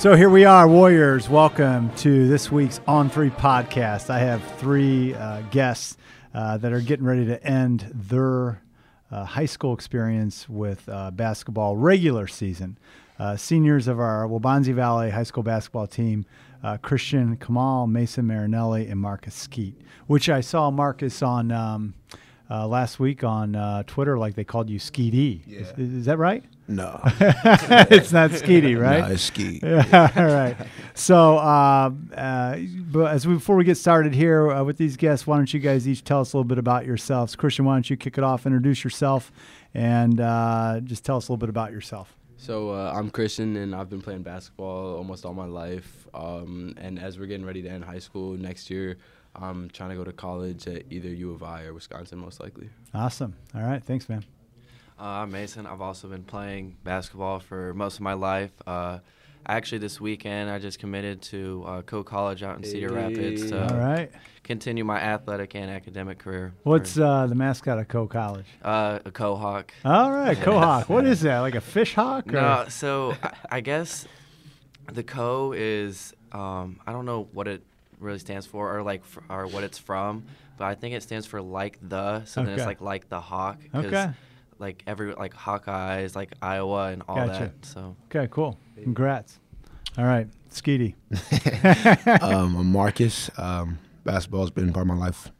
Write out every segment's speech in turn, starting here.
So here we are, Warriors. Welcome to this week's On Three podcast. I have three uh, guests uh, that are getting ready to end their uh, high school experience with uh, basketball regular season. Uh, seniors of our Waubonsie Valley High School basketball team, uh, Christian Kamal, Mason Marinelli, and Marcus Skeet, which I saw Marcus on um, last week on Twitter, like they called you Skeety. Yeah. Is, is that right? No, it's not Skeety, right? no, it's ski. Yeah, all right. So, uh, uh, but as we, before we get started here uh, with these guests, why don't you guys each tell us a little bit about yourselves? Christian, why don't you kick it off, introduce yourself, and uh, just tell us a little bit about yourself. So uh, I'm Christian, and I've been playing basketball almost all my life. Um, and as we're getting ready to end high school next year, I'm trying to go to college at either U of I or Wisconsin, most likely. Awesome. All right. Thanks, man. Uh, I'm Mason. I've also been playing basketball for most of my life. Uh, actually, this weekend I just committed to uh, Coe College out in Cedar Rapids to All right. continue my athletic and academic career. What's for, uh, the mascot of Coe College? uh, a Kohawk? All right, Kohawk. What is that? Like a fish hawk? Or? No, so I, I guess the Co is um, I don't know what it really stands for or like fr- or what it's from, but I think it stands for like the. So then it's like like the hawk. Okay. Like every like Hawkeyes, like Iowa and all Gotcha. that. So Okay, cool. Congrats. All right, Skeety. um, I'm Marcus. Um, basketball's been part of my life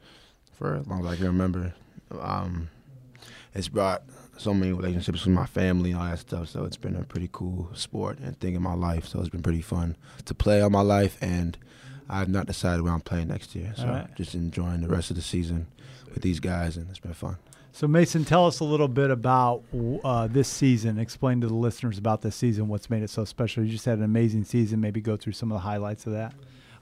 for as long as I can remember. Um, it's brought so many relationships with my family and all that stuff. So it's been a pretty cool sport and thing in my life. So it's been pretty fun to play all my life, and I've not decided where I'm playing next year. So All right. just enjoying the rest of the season with these guys, and it's been fun. So, Mason, tell us a little bit about uh, this season. Explain to the listeners about this season, what's made it so special. You just had an amazing season. Maybe go through some of the highlights of that.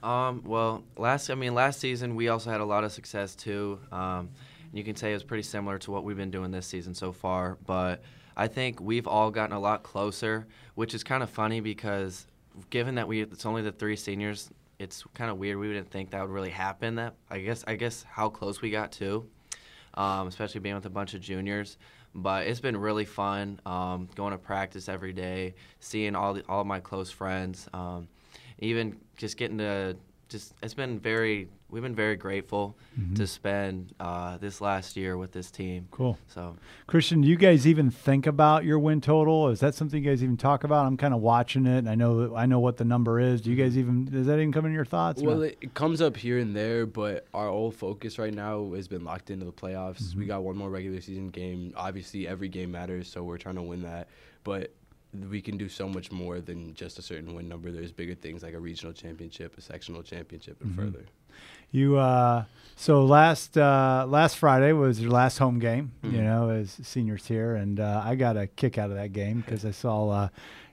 Um, well, last I mean last season we also had a lot of success too. Um, and you can say it was pretty similar to what we've been doing this season so far. But I think we've all gotten a lot closer, which is kind of funny because given that we it's only the three seniors, it's kind of weird. We didn't think that would really happen. That I guess I guess how close we got to, um, especially being with a bunch of juniors. But it's been really fun um, going to practice every day, seeing all the, all my close friends. Um, even just getting to just it's been very we've been very grateful to spend uh, this last year with this team. Cool. So Christian, do you guys even think about your win total? Is that something you guys even talk about? I'm kind of watching it. And I know I know what the number is. Do you guys even does that even come in your thoughts? Well, it, it comes up here and there, but our whole focus right now has been locked into the playoffs. We got one more regular season game. Obviously, every game matters, so we're trying to win that. But we can do so much more than just a certain win number. There's bigger things like a regional championship, a sectional championship, and further. You uh, so last uh, last Friday was your last home game, you Mhm. know, as seniors here, and uh, I got a kick out of that game because I saw, uh,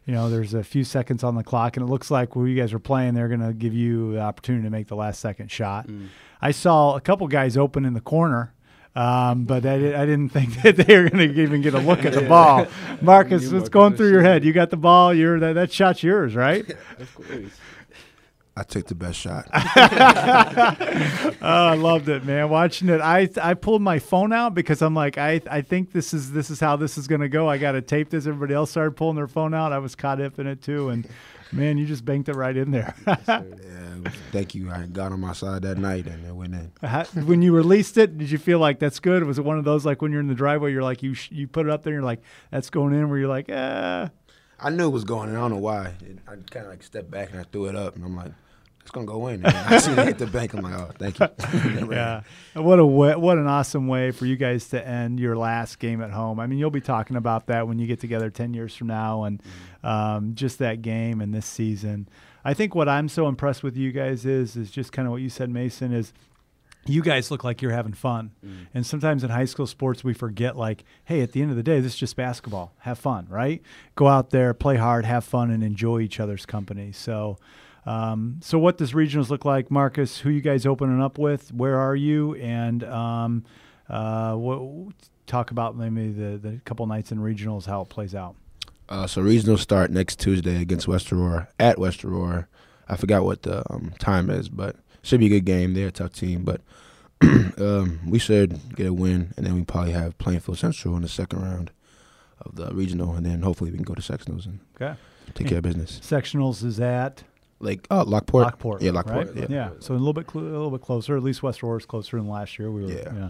you know, there's a few seconds on the clock, and it looks like when you guys were playing, they're going to give you the opportunity to make the last second shot. Mm. I saw a couple guys open in the corner. Um, but I, I didn't think that they were going to even get a look at the ball. Marcus, what's going through your head? You got the ball. You're that, that shot's yours, right? Of course. I took the best shot. oh, I loved it, man. Watching it, I I pulled my phone out because I'm like, I I think this is this is how this is gonna go. I got to tape this. Everybody else started pulling their phone out. I was caught up in it too, and man, you just banked it right in there. yeah, thank you. I got on my side that night, and it went in. How- when you released it, did you feel like that's good? Was it one of those like when you're in the driveway, you're like you sh- you put it up there, and you're like that's going in, where you're like, eh. I knew it was going in. I don't know why. It, I kind of like stepped back and I threw it up, and I'm like, it's gonna go in. And I see it hit the bank. I'm like, oh, thank you. Yeah, what a way, what an awesome way for you guys to end your last game at home. I mean, you'll be talking about that when you get together ten years from now, and um, just that game and this season. I think what I'm so impressed with you guys is is just kind of what you said, Mason. Is you guys look like you're having fun, and sometimes in high school sports we forget like, hey, at the end of the day, this is just basketball. Have fun, right? Go out there, play hard, have fun, and enjoy each other's company. So. Um, so what does regionals look like, Marcus? Who you guys opening up with? Where are you? And um, uh, what, talk about maybe the, the couple nights in regionals, how it plays out. Uh, so regionals start next Tuesday against West Aurora at West Aurora. I forgot what the um, time is, but should be a good game. They're a tough team, but um, we should get a win, and then we probably have Plainfield Central in the second round of the regional, and then hopefully we can go to sectionals and Okay. take care of business. Sectionals is at Like uh, Lockport. Lockport. Yeah, Lockport. right? Yeah. So a little bit, cl- a little bit closer. At least West Aurora is closer than last year. We were. Yeah.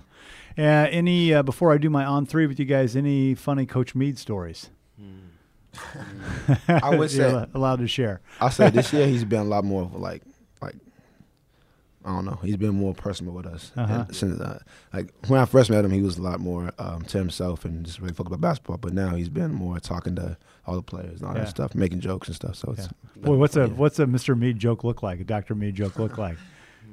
Yeah. Uh, any uh, before I do my on three with you guys? Any funny Coach Mead stories? I would You're say- allowed to share. I say this year he's been a lot more of like like I don't know. He's been more personal with us. Uh-huh. Since uh, like when I first met him, he was a lot more um, to himself and just really focused about basketball. But now he's been more talking to all the players and all Yeah. that stuff, making jokes and stuff. So it's Boy, what's a yeah. what's a Mr. Mead joke look like? A Dr. Mead joke look like?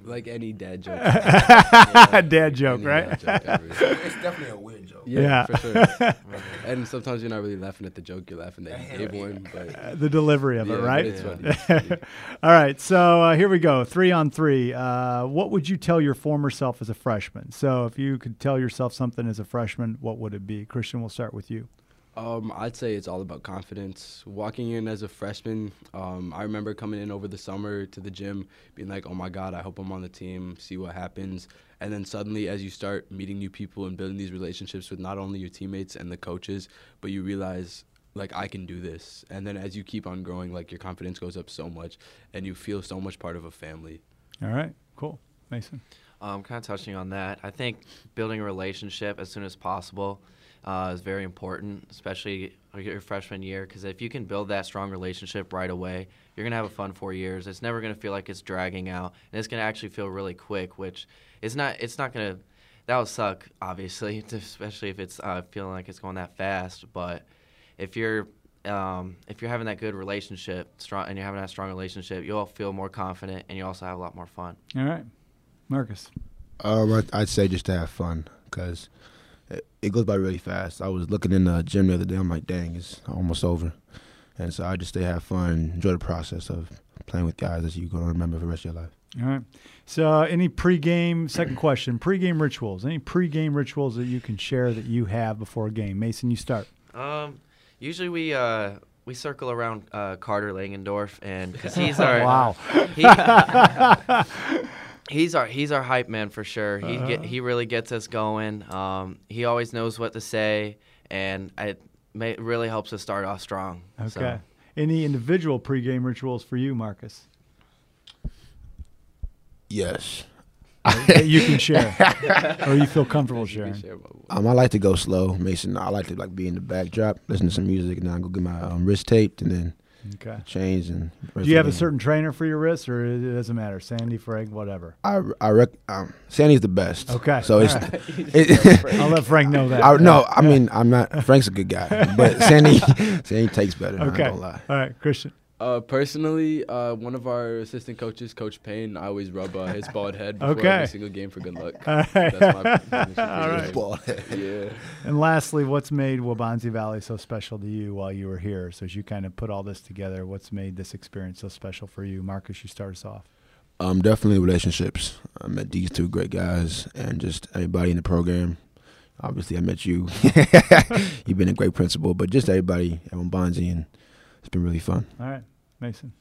Like any dad joke. Dad joke, Any right? dad joke ever. it's definitely a weird joke. Yeah, Yeah. for sure. and sometimes you're not really laughing at the joke; you're laughing at he gave one. But the delivery of yeah, it, right? It's funny. It's funny. All right, so uh, here we go. Three on three. Uh, what would you tell your former self as a freshman? So, if you could tell yourself something as a freshman, what would it be? Christian, we'll start with you. Um, I'd say it's all about confidence. Walking in as a freshman, um, I remember coming in over the summer to the gym, being like, "Oh my God, I hope I'm on the team. See what happens." And then suddenly, as you start meeting new people and building these relationships with not only your teammates and the coaches, but you realize, like, I can do this. And then as you keep on growing, like your confidence goes up so much, and you feel so much part of a family. All right, cool. Mason. Um, kind of touching on that, I think building a relationship as soon as possible uh, is very important, especially your freshman year, because if you can build that strong relationship right away, you're gonna have a fun four years. It's never gonna feel like it's dragging out, and it's gonna actually feel really quick, which is not. It's not gonna. That will suck, obviously, especially if it's uh, feeling like it's going that fast. But if you're um, if you're having that good relationship, strong, and you're having that strong relationship, you'll feel more confident, and you also have a lot more fun. All right, Marcus. Um, I'd, I'd say just to have fun because it, it goes by really fast. I was looking in the gym the other day. I'm like, dang, it's almost over. And so I just stay have fun, enjoy the process of playing with guys that you're going to remember for the rest of your life. All right. So, uh, any pregame? Second question: pregame rituals. Any pregame rituals that you can share that you have before a game? Mason, you start. Um, usually we uh we circle around uh, Carter Langendorf, and because he's our wow. he, he's our he's our hype man for sure. He Uh-huh. get, he really gets us going. Um, he always knows what to say, and it ma- really helps us start off strong. Okay. So, Any individual pregame rituals for you, Marcus? Yes. you can share, or you feel comfortable sharing. share about one. Um, I like to go slow, Mason. I like to like be in the backdrop, listen to some music, and then I go get my um, wrist taped, and then Okay. change. And Do you have a certain trainer for your wrists, or it doesn't matter? Sandy, Frank, whatever. I I rec- um, Sandy's the best. Okay. So it's All right. it, I'll let Frank know that. I, no, I mean I'm not. Frank's a good guy, but Sandy Sandy takes better. I ain't Okay. lie. All right, Christian. Uh, personally, uh, one of our assistant coaches, Coach Payne, I always rub uh, his bald head before Okay. every single game for good luck. All right. That's my All right. Bald head. Yeah. And lastly, what's made Waubonsie Valley so special to you while you were here? So as you kind of put all this together, what's made this experience so special for you? Marcus, you start us off. Um, definitely relationships. I met these two great guys, and just everybody in the program. Obviously, I met you. You've been a great principal, but just everybody at Bonzi, and it's been really fun. All right, Mason.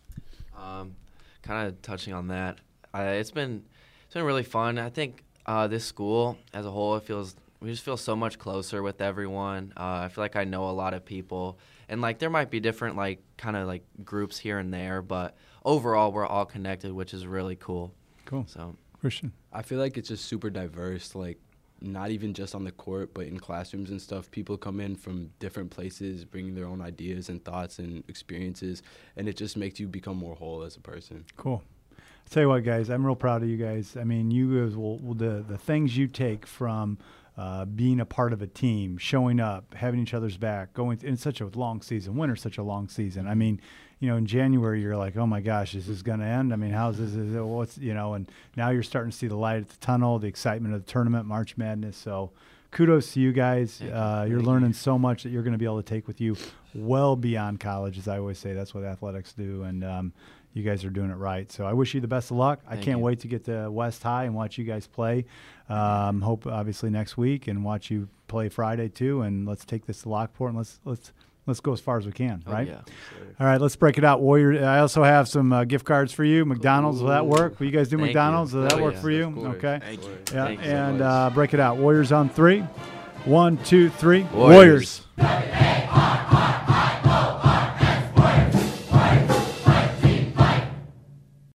um, kind of touching on that, uh, it's been it's been really fun. I think uh, this school as a whole, it feels we just feel so much closer with everyone. Uh, I feel like I know a lot of people, and like there might be different like kind of like groups here and there, but overall we're all connected, which is really cool. Cool. So Christian. I feel like it's just super diverse. Like, not even just on the court, but in classrooms and stuff. People come in from different places, bringing their own ideas and thoughts and experiences, and it just makes you become more whole as a person. Cool. Tell you what, guys, I'm real proud of you guys. I mean, you guys will, will the the things you take from uh, being a part of a team, showing up, having each other's back, going in such a long season. Winter's such a long season. I mean, you know, in January you're like, oh my gosh, this is this going to end? I mean, how's this? Is it, what's you know? And now you're starting to see the light at the tunnel, the excitement of the tournament, March Madness. So. Kudos to you guys. Uh, you're learning so much that you're going to be able to take with you well beyond college, as I always say. That's what athletics do, and um, you guys are doing it right. So I wish you the best of luck. I can't you. wait to get to West High and watch you guys play. Um, hope obviously next week and watch you play Friday too. And let's take this to Lockport and let's let's let's go as far as we can. oh, right. yeah. All right, let's break it out. Warrior. I also have some uh, gift cards for you. McDonald's. Will that work? Will you guys do Thank you. McDonald's? Will that Oh, work yeah. for you? Okay. Thank you. Yeah, Thank you so and uh, break it out. Warriors on three. One, two, three. Warriors. Warriors.